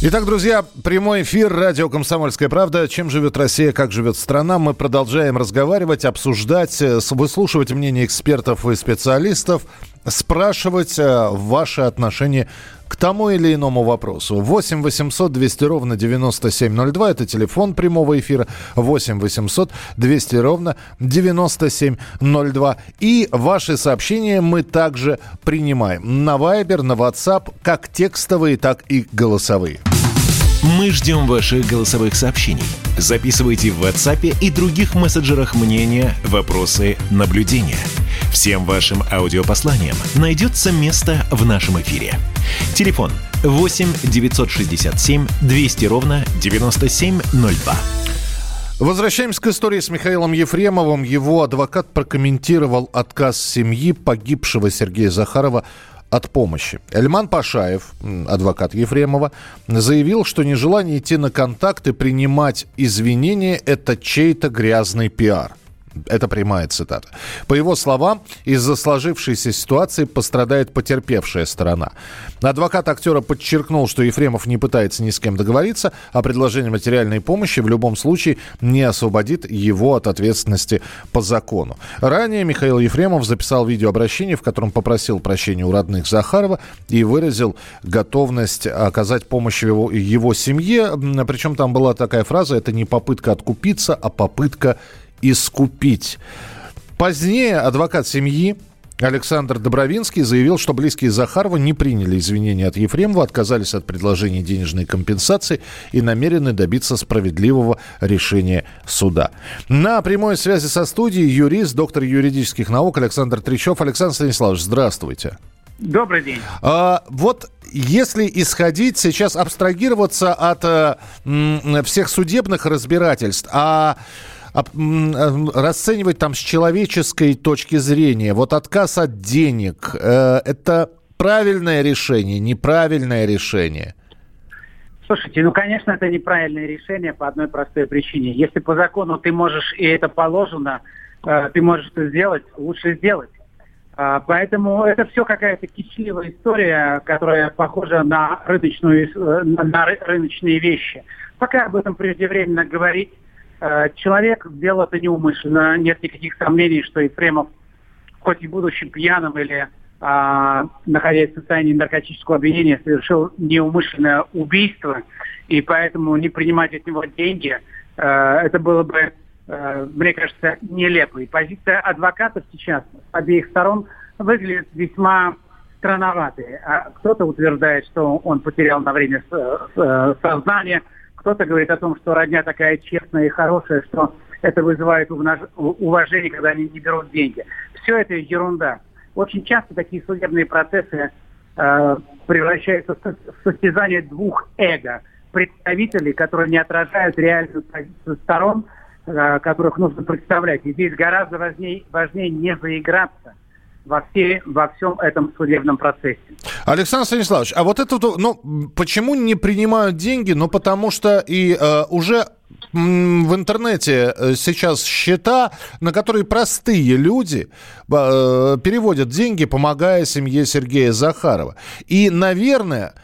Итак, друзья, прямой эфир радио «Комсомольская правда». Чем живет Россия, как живет страна. Мы продолжаем разговаривать, обсуждать, э, выслушивать мнение экспертов и специалистов, спрашивать э, ваши отношения к тому или иному вопросу. 8 800 200 ровно 9702. Это телефон прямого эфира. 8 800 200 ровно 9702. И ваши сообщения мы также принимаем на Viber, на WhatsApp, как текстовые, так и голосовые. Мы ждем ваших голосовых сообщений. Записывайте в WhatsApp и других мессенджерах мнения, вопросы, наблюдения. Всем вашим аудиопосланиям найдется место в нашем эфире. Телефон 8 967 200 ровно 9702. Возвращаемся к истории с Михаилом Ефремовым. Его адвокат прокомментировал отказ семьи погибшего Сергея Захарова от помощи. Эльман Пашаев, адвокат Ефремова, заявил, что нежелание идти на контакт и принимать извинения – это чей-то грязный пиар – это прямая цитата. По его словам, из-за сложившейся ситуации пострадает потерпевшая сторона. Адвокат актера подчеркнул, что Ефремов не пытается ни с кем договориться, а предложение материальной помощи в любом случае не освободит его от ответственности по закону. Ранее Михаил Ефремов записал видеообращение, в котором попросил прощения у родных Захарова и выразил готовность оказать помощь его, его семье. Причем там была такая фраза, это не попытка откупиться, а попытка искупить. Позднее адвокат семьи Александр Добровинский заявил, что близкие Захарова не приняли извинения от Ефремова, отказались от предложения денежной компенсации и намерены добиться справедливого решения суда. На прямой связи со студией юрист, доктор юридических наук Александр Трещев. Александр Станиславович, здравствуйте. Добрый день. А, вот если исходить сейчас, абстрагироваться от а, м, всех судебных разбирательств, а расценивать там с человеческой точки зрения, вот отказ от денег, э, это правильное решение, неправильное решение? Слушайте, ну, конечно, это неправильное решение по одной простой причине. Если по закону ты можешь, и это положено, э, ты можешь это сделать, лучше сделать. А, поэтому это все какая-то кичливая история, которая похожа на, рыночную, на рыночные вещи. Пока об этом преждевременно говорить, Э, человек сделал это неумышленно. Нет никаких сомнений, что Ефремов, хоть и будучи пьяным или а, находясь в состоянии наркотического обвинения, совершил неумышленное убийство, и поэтому не принимать от него деньги, а, это было бы, а, мне кажется, нелепо. И позиция адвокатов сейчас обеих сторон выглядит весьма странноватой. А кто-то утверждает, что он потерял на время сознание, кто-то говорит о том, что родня такая честная и хорошая, что это вызывает уважение, когда они не берут деньги. Все это ерунда. Очень часто такие судебные процессы э, превращаются в состязание двух эго. Представителей, которые не отражают реальную сторон, э, которых нужно представлять. И здесь гораздо важнее, важнее не заиграться – во, все, во всем этом судебном процессе. Александр Станиславович, а вот это, ну, почему не принимают деньги? Ну, потому что и э, уже в интернете э, сейчас счета, на которые простые люди э, переводят деньги, помогая семье Сергея Захарова. И, наверное,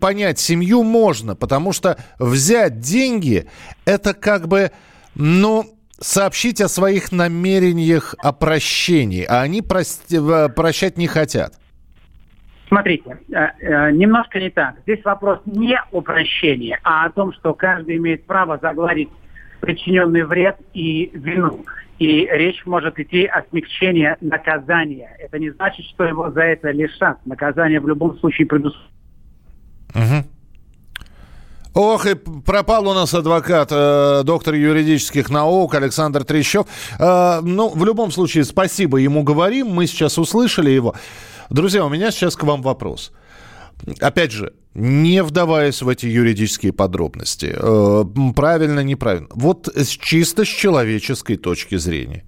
понять семью можно, потому что взять деньги – это как бы, ну, сообщить о своих намерениях о прощении, а они прости, прощать не хотят? Смотрите, э, э, немножко не так. Здесь вопрос не о прощении, а о том, что каждый имеет право загладить причиненный вред и вину. И речь может идти о смягчении наказания. Это не значит, что его за это лишат. Наказание в любом случае предусмотрено. Угу. Ох, и пропал у нас адвокат, э, доктор юридических наук Александр Трещев. Э, ну, в любом случае, спасибо ему говорим. Мы сейчас услышали его. Друзья, у меня сейчас к вам вопрос. Опять же, не вдаваясь в эти юридические подробности, э, правильно, неправильно. Вот чисто с человеческой точки зрения.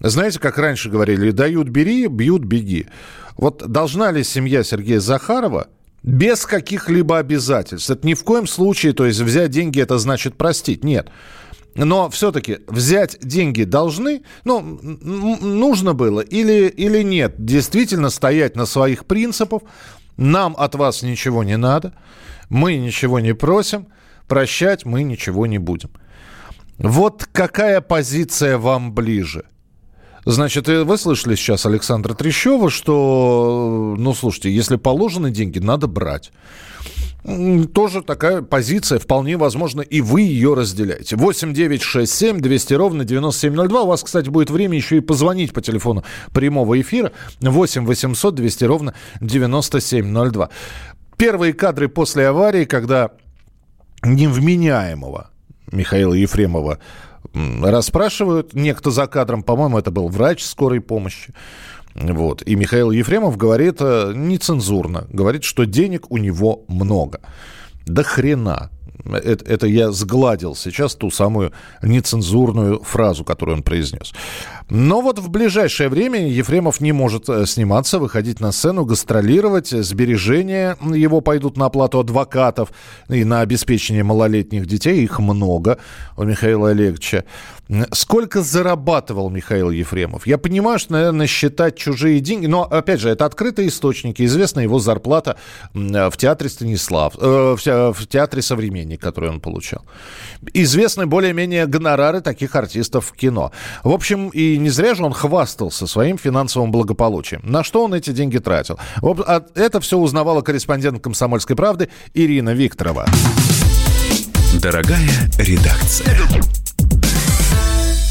Знаете, как раньше говорили, дают бери, бьют беги. Вот должна ли семья Сергея Захарова без каких-либо обязательств. Это ни в коем случае, то есть взять деньги, это значит простить. Нет. Но все-таки взять деньги должны, ну, нужно было или, или нет. Действительно стоять на своих принципах. Нам от вас ничего не надо. Мы ничего не просим. Прощать мы ничего не будем. Вот какая позиция вам ближе? Значит, вы слышали сейчас Александра Трещева, что, ну, слушайте, если положены деньги, надо брать. Тоже такая позиция, вполне возможно, и вы ее разделяете. 8 9 6 7 200 ровно 9702. У вас, кстати, будет время еще и позвонить по телефону прямого эфира. 8 800 200 ровно 9702. Первые кадры после аварии, когда невменяемого Михаила Ефремова расспрашивают. Некто за кадром, по-моему, это был врач скорой помощи. Вот. И Михаил Ефремов говорит э, нецензурно, говорит, что денег у него много. Да хрена это, это я сгладил сейчас ту самую нецензурную фразу, которую он произнес. Но вот в ближайшее время Ефремов не может э, сниматься, выходить на сцену, гастролировать. Сбережения его пойдут на оплату адвокатов и на обеспечение малолетних детей. Их много у Михаила Олеговича. Сколько зарабатывал Михаил Ефремов? Я понимаю, что, наверное, считать чужие деньги, но, опять же, это открытые источники. Известна его зарплата в театре Станислав, э, в театре «Современник», который он получал. Известны более-менее гонорары таких артистов в кино. В общем, и не зря же он хвастался своим финансовым благополучием. На что он эти деньги тратил? А это все узнавала корреспондент «Комсомольской правды» Ирина Викторова. Дорогая редакция.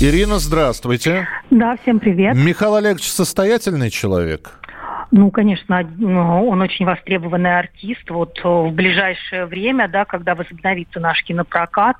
Ирина, здравствуйте. Да, всем привет. Михаил Олегович состоятельный человек? Ну, конечно, ну, он очень востребованный артист. Вот э, в ближайшее время, да, когда возобновится наш кинопрокат,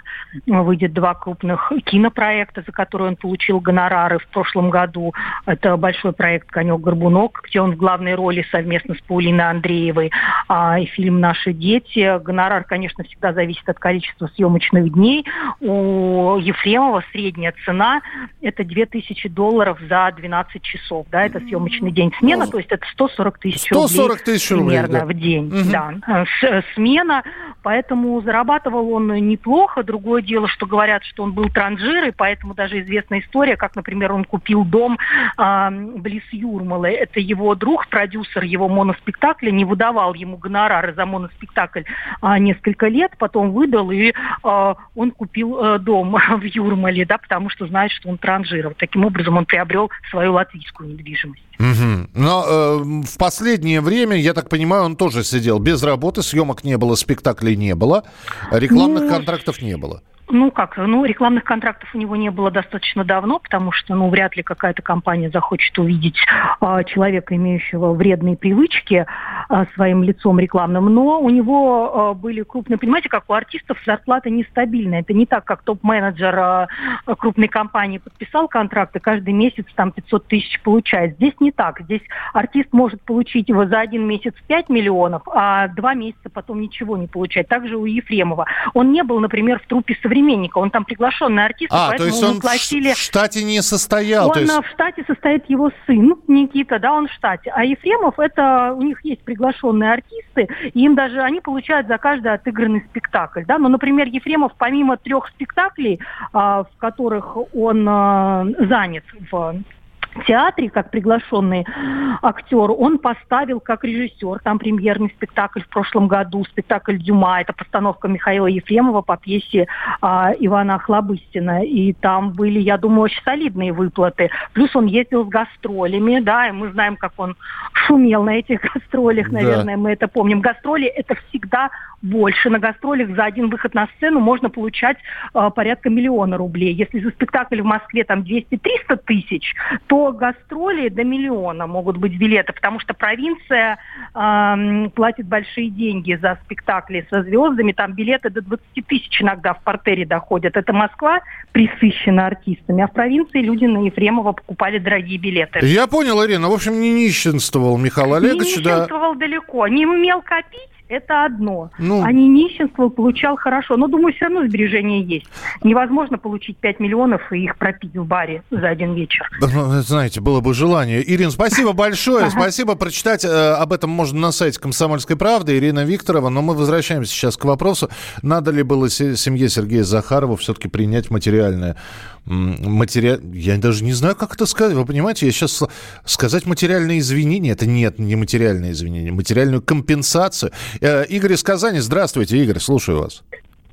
выйдет два крупных кинопроекта, за которые он получил гонорары в прошлом году. Это большой проект «Конек-горбунок», где он в главной роли совместно с Паулиной Андреевой, а, и фильм «Наши дети». Гонорар, конечно, всегда зависит от количества съемочных дней. У Ефремова средняя цена – это 2000 долларов за 12 часов. Да, это съемочный день смена, то есть это 100 140 тысяч 140 тысяч рублей примерно да. в день. Угу. Да. Э, э, смена, поэтому зарабатывал он неплохо. Другое дело, что говорят, что он был транжир, и поэтому даже известная история, как, например, он купил дом э, близ Юрмалы. Это его друг, продюсер его моноспектакля, не выдавал ему гонорары за моноспектакль э, несколько лет, потом выдал, и э, он купил э, дом в Юрмале, да, потому что знает, что он транжир. Таким образом он приобрел свою латвийскую недвижимость. Угу. Но э, в последнее время, я так понимаю, он тоже сидел без работы, съемок не было, спектаклей не было, рекламных ну, контрактов не было. Ну как, ну рекламных контрактов у него не было достаточно давно, потому что, ну, вряд ли какая-то компания захочет увидеть а, человека, имеющего вредные привычки, а, своим лицом рекламным. Но у него а, были крупные, понимаете, как у артистов зарплата нестабильная. Это не так, как топ-менеджер а, крупной компании подписал контракт и каждый месяц там 500 тысяч получает. Здесь не так. Здесь артист может получить его за один месяц 5 миллионов, а два месяца потом ничего не получать. Также у Ефремова. Он не был, например, в трупе современного современника. Он там приглашенный артист, а, поэтому то есть он платили... в штате не состоял? Он есть... в штате состоит его сын Никита, да, он в штате. А Ефремов, это у них есть приглашенные артисты, и им даже, они получают за каждый отыгранный спектакль, да. Но, например, Ефремов помимо трех спектаклей, а, в которых он а, занят в театре, как приглашенный актер, он поставил как режиссер, там премьерный спектакль в прошлом году, спектакль Дюма, это постановка Михаила Ефремова по пьесе а, Ивана Хлобыстина, и там были, я думаю, очень солидные выплаты. Плюс он ездил с гастролями, да, и мы знаем, как он шумел на этих гастролях, наверное, да. мы это помним. Гастроли это всегда больше. На гастролях за один выход на сцену можно получать э, порядка миллиона рублей. Если за спектакль в Москве там 200-300 тысяч, то гастроли до миллиона могут быть билеты, потому что провинция э, платит большие деньги за спектакли со звездами. Там билеты до 20 тысяч иногда в портере доходят. Это Москва присыщена артистами, а в провинции люди на Ефремова покупали дорогие билеты. Я понял, Ирина. В общем, не нищенствовал Михаил Олегович. Не нищенствовал да. далеко. Не умел копить, это одно. Ну, а не нищенство получал хорошо. Но, думаю, все равно сбережения есть. Невозможно получить 5 миллионов и их пропить в баре за один вечер. Ну, знаете, было бы желание. Ирина, спасибо большое. Спасибо. Прочитать э, об этом можно на сайте «Комсомольской правды». Ирина Викторова. Но мы возвращаемся сейчас к вопросу, надо ли было семье Сергея Захарова все-таки принять материальное матери... Я даже не знаю, как это сказать. Вы понимаете, я сейчас сказать материальные извинения, это нет, не материальные извинения, материальную компенсацию. Э, Игорь из Казани, здравствуйте, Игорь, слушаю вас.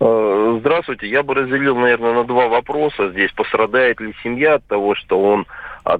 Э, здравствуйте. Я бы разделил, наверное, на два вопроса здесь. Пострадает ли семья от того, что он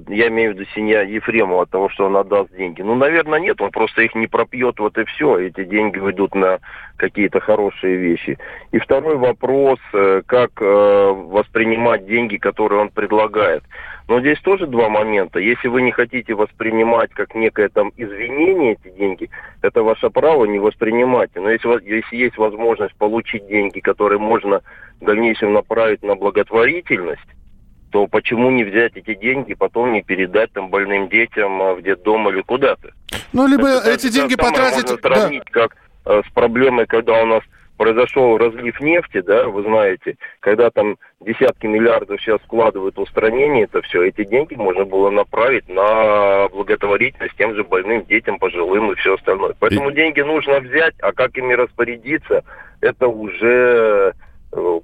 я имею в виду семья Ефремова, от того, что он отдаст деньги. Ну, наверное, нет, он просто их не пропьет, вот и все. Эти деньги уйдут на какие-то хорошие вещи. И второй вопрос, э, как э, воспринимать деньги, которые он предлагает. Но здесь тоже два момента. Если вы не хотите воспринимать как некое там извинение эти деньги, это ваше право, не воспринимайте. Но если, если есть возможность получить деньги, которые можно в дальнейшем направить на благотворительность, то почему не взять эти деньги, потом не передать там больным детям а, в детдом или куда-то? Ну, либо это, эти деньги потратить... Можно сравнить да. как э, с проблемой, когда у нас произошел разлив нефти, да, вы знаете, когда там десятки миллиардов сейчас вкладывают в устранение это все, эти деньги можно было направить на благотворительность тем же больным детям, пожилым и все остальное. Поэтому и... деньги нужно взять, а как ими распорядиться, это уже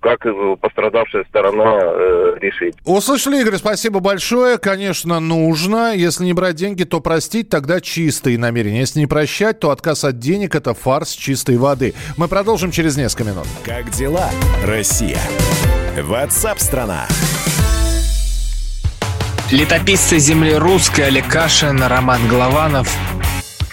как пострадавшая сторона э, решить. Услышали, Игорь, спасибо большое. Конечно, нужно. Если не брать деньги, то простить, тогда чистые намерения. Если не прощать, то отказ от денег – это фарс чистой воды. Мы продолжим через несколько минут. Как дела, Россия? Ватсап-страна! Летописцы земли русской Олег Кашин, Роман Голованов.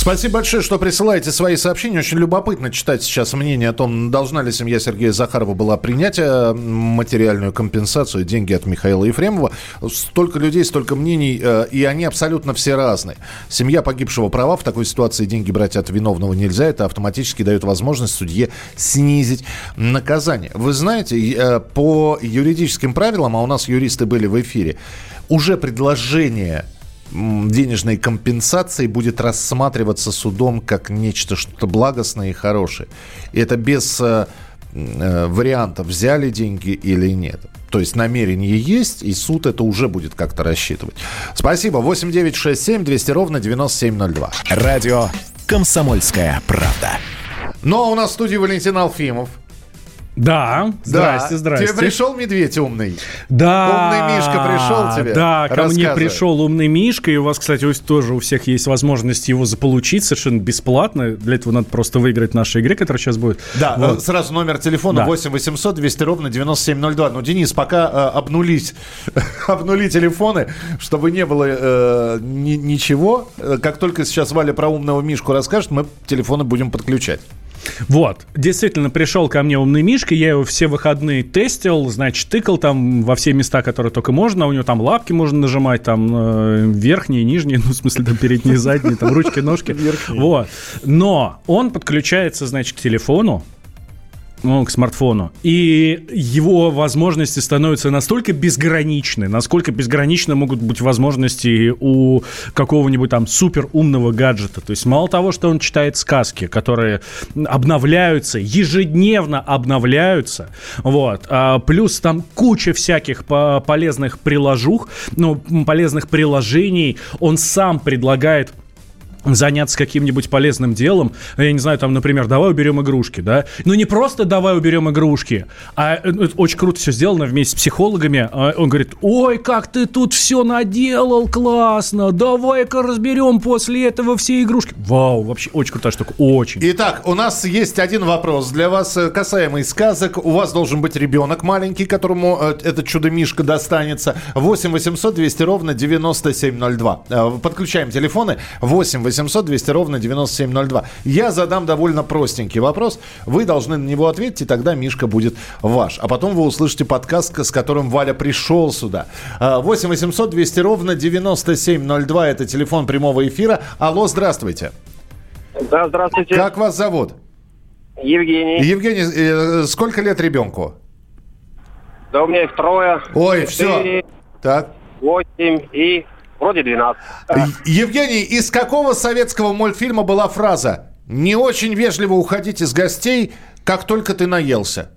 Спасибо большое, что присылаете свои сообщения. Очень любопытно читать сейчас мнение о том, должна ли семья Сергея Захарова была принять э, материальную компенсацию, деньги от Михаила Ефремова. Столько людей, столько мнений, э, и они абсолютно все разные. Семья погибшего права, в такой ситуации деньги брать от виновного нельзя, это автоматически дает возможность судье снизить наказание. Вы знаете, э, по юридическим правилам, а у нас юристы были в эфире, уже предложение денежной компенсации будет рассматриваться судом как нечто что-то благостное и хорошее. И это без э, э, вариантов, взяли деньги или нет. То есть намерение есть, и суд это уже будет как-то рассчитывать. Спасибо. 8 9 6 7 200 ровно 9702. Радио «Комсомольская правда». Ну а у нас в студии Валентин Алфимов. Да, здрасте, да. здрасте. Тебе пришел медведь умный? Да. Умный Мишка пришел тебе? Да, ко мне пришел умный Мишка, и у вас, кстати, тоже у всех есть возможность его заполучить совершенно бесплатно. Для этого надо просто выиграть в нашей игре, которая сейчас будет. Да, вот. Э, сразу номер телефона да. 8 800 200 ровно 9702. Ну, Денис, пока э, обнулись, обнули телефоны, чтобы не было э, ни, ничего. Э, как только сейчас Валя про умного Мишку расскажет, мы телефоны будем подключать. Вот, действительно, пришел ко мне умный Мишка, я его все выходные тестил, значит, тыкал там во все места, которые только можно, у него там лапки можно нажимать, там э, верхние, нижние, ну, в смысле, там передние, задние, там ручки, ножки. Вот. Но он подключается, значит, к телефону, ну, к смартфону. И его возможности становятся настолько безграничны, насколько безграничны могут быть возможности у какого-нибудь там супер умного гаджета. То есть мало того, что он читает сказки, которые обновляются, ежедневно обновляются, вот, а плюс там куча всяких полезных приложух, ну, полезных приложений, он сам предлагает заняться каким-нибудь полезным делом, я не знаю, там, например, давай уберем игрушки, да, ну не просто давай уберем игрушки, а э, это очень круто все сделано вместе с психологами, А он говорит, ой, как ты тут все наделал, классно, давай-ка разберем после этого все игрушки. Вау, вообще очень крутая штука, очень. Итак, у нас есть один вопрос для вас, э, касаемый сказок. У вас должен быть ребенок маленький, которому э, этот чудо-мишка достанется. 8 800 200 ровно 9702. Э, Подключаем телефоны. 8 800 200 ровно 9702. Я задам довольно простенький вопрос. Вы должны на него ответить, и тогда Мишка будет ваш. А потом вы услышите подкаст, с которым Валя пришел сюда. Э, 8 800 200 ровно 9702. Это телефон прямого эфира. Алло, здравствуйте. Да, здравствуйте. Как вас зовут? Евгений. Евгений, э, сколько лет ребенку? Да у меня их трое. Ой, Четыре, все. Так. Восемь и вроде 12. Е- Евгений, из какого советского мультфильма была фраза «Не очень вежливо уходить из гостей, как только ты наелся»?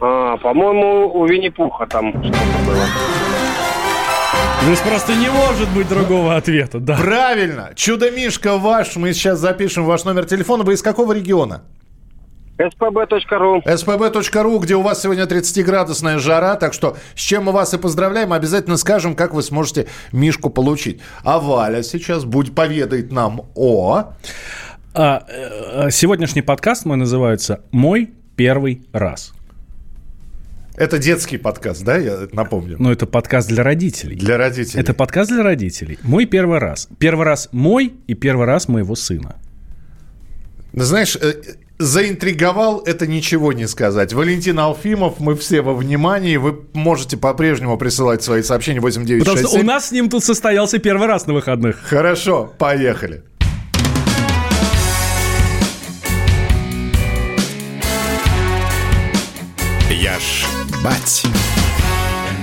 А, по-моему, у Винни-Пуха там что-то было. Здесь просто не может быть другого ответа, да. Правильно! Чудо-мишка ваш. Мы сейчас запишем ваш номер телефона. Вы из какого региона? spb.ru spb.ru, где у вас сегодня 30-градусная жара, так что с чем мы вас и поздравляем, обязательно скажем, как вы сможете Мишку получить. А Валя сейчас будь поведает нам о... А, э, сегодняшний подкаст мой называется «Мой первый раз». Это детский подкаст, да, я напомню? Но это подкаст для родителей. Для родителей. Это подкаст для родителей. Мой первый раз. Первый раз мой и первый раз моего сына. Ну, Знаешь, э, заинтриговал, это ничего не сказать. Валентин Алфимов, мы все во внимании. Вы можете по-прежнему присылать свои сообщения 8967. Потому что у нас с ним тут состоялся первый раз на выходных. Хорошо, поехали. Я ж бать.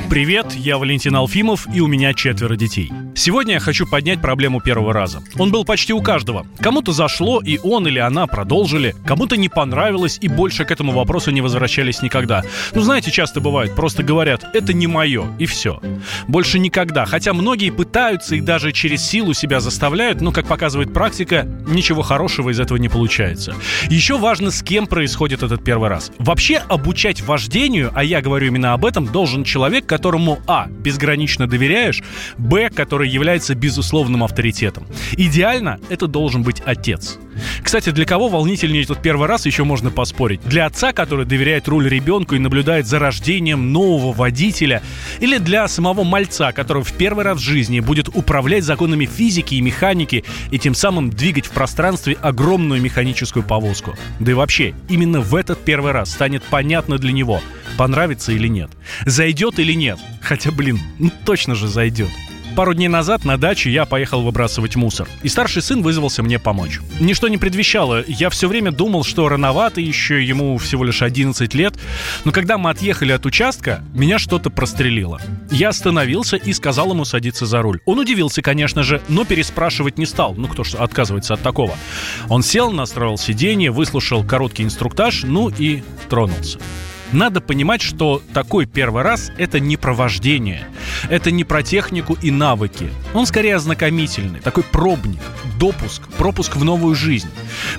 Привет, я Валентин Алфимов, и у меня четверо детей. Сегодня я хочу поднять проблему первого раза. Он был почти у каждого. Кому-то зашло, и он или она продолжили. Кому-то не понравилось, и больше к этому вопросу не возвращались никогда. Ну, знаете, часто бывает, просто говорят, это не мое, и все. Больше никогда. Хотя многие пытаются и даже через силу себя заставляют, но, как показывает практика, ничего хорошего из этого не получается. Еще важно, с кем происходит этот первый раз. Вообще, обучать вождению, а я говорю именно об этом, должен человек, которому А. безгранично доверяешь, Б. который является безусловным авторитетом. Идеально это должен быть отец. Кстати, для кого волнительнее этот первый раз, еще можно поспорить. Для отца, который доверяет руль ребенку и наблюдает за рождением нового водителя, или для самого мальца, который в первый раз в жизни будет управлять законами физики и механики и тем самым двигать в пространстве огромную механическую повозку. Да и вообще, именно в этот первый раз станет понятно для него, понравится или нет. Зайдет или нет. Хотя, блин, ну точно же зайдет. Пару дней назад на даче я поехал выбрасывать мусор, и старший сын вызвался мне помочь. Ничто не предвещало, я все время думал, что рановато еще, ему всего лишь 11 лет, но когда мы отъехали от участка, меня что-то прострелило. Я остановился и сказал ему садиться за руль. Он удивился, конечно же, но переспрашивать не стал, ну кто ж отказывается от такого. Он сел, настроил сиденье, выслушал короткий инструктаж, ну и тронулся. Надо понимать, что такой первый раз – это не про вождение, это не про технику и навыки. Он скорее ознакомительный, такой пробник, допуск, пропуск в новую жизнь.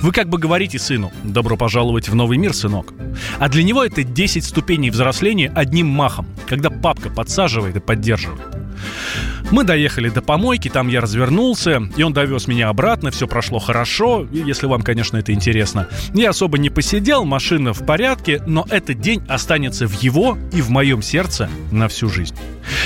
Вы как бы говорите сыну «добро пожаловать в новый мир, сынок». А для него это 10 ступеней взросления одним махом, когда папка подсаживает и поддерживает. Мы доехали до помойки, там я развернулся, и он довез меня обратно, все прошло хорошо, если вам, конечно, это интересно. Я особо не посидел, машина в порядке, но этот день останется в его и в моем сердце на всю жизнь.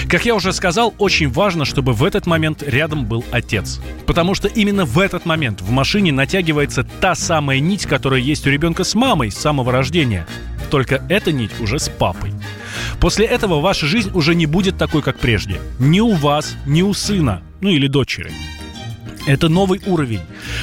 Как я уже сказал, очень важно, чтобы в этот момент рядом был отец. Потому что именно в этот момент в машине натягивается та самая нить, которая есть у ребенка с мамой с самого рождения. Только эта нить уже с папой. После этого ваша жизнь уже не будет такой, как прежде. Ни у вас, ни у сына, ну или дочери. Это новый уровень.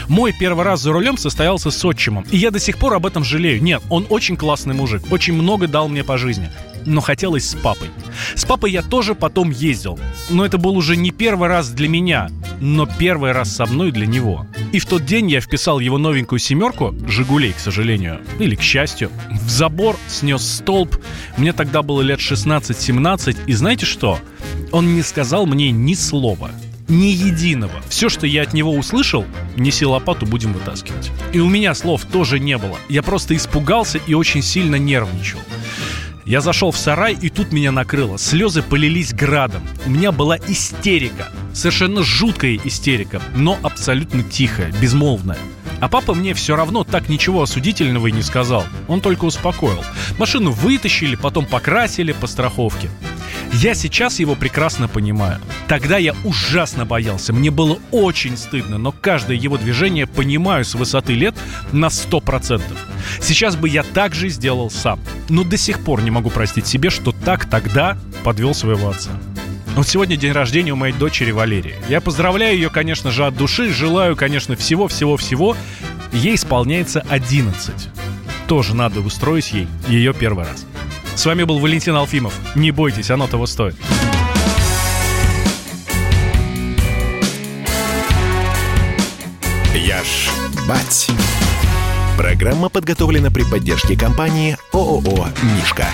Мой первый раз за рулем состоялся с отчимом, и я до сих пор об этом жалею. Нет, он очень классный мужик, очень много дал мне по жизни. Но хотелось с папой. С папой я тоже потом ездил. Но это был уже не первый раз для меня, но первый раз со мной для него. И в тот день я вписал его новенькую семерку, Жигулей, к сожалению, или к счастью, в забор, снес столб. Мне тогда было лет 16-17, и знаете что? Он не сказал мне ни слова. Ни единого. Все, что я от него услышал, неси лопату, будем вытаскивать. И у меня слов тоже не было. Я просто испугался и очень сильно нервничал. Я зашел в сарай, и тут меня накрыло. Слезы полились градом. У меня была истерика. Совершенно жуткая истерика, но абсолютно тихая, безмолвная. А папа мне все равно так ничего осудительного и не сказал. Он только успокоил. Машину вытащили, потом покрасили по страховке. Я сейчас его прекрасно понимаю. Тогда я ужасно боялся. Мне было очень стыдно, но каждое его движение понимаю с высоты лет на 100%. Сейчас бы я так же сделал сам. Но до сих пор не могу простить себе, что так тогда подвел своего отца. Вот сегодня день рождения у моей дочери Валерии. Я поздравляю ее, конечно же, от души. Желаю, конечно, всего-всего-всего. Ей исполняется 11. Тоже надо устроить ей ее первый раз. С вами был Валентин Алфимов. Не бойтесь, оно того стоит. Я ж бать. Программа подготовлена при поддержке компании ООО «Мишка».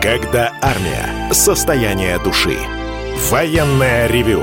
Когда армия. Состояние души. Военное ревю.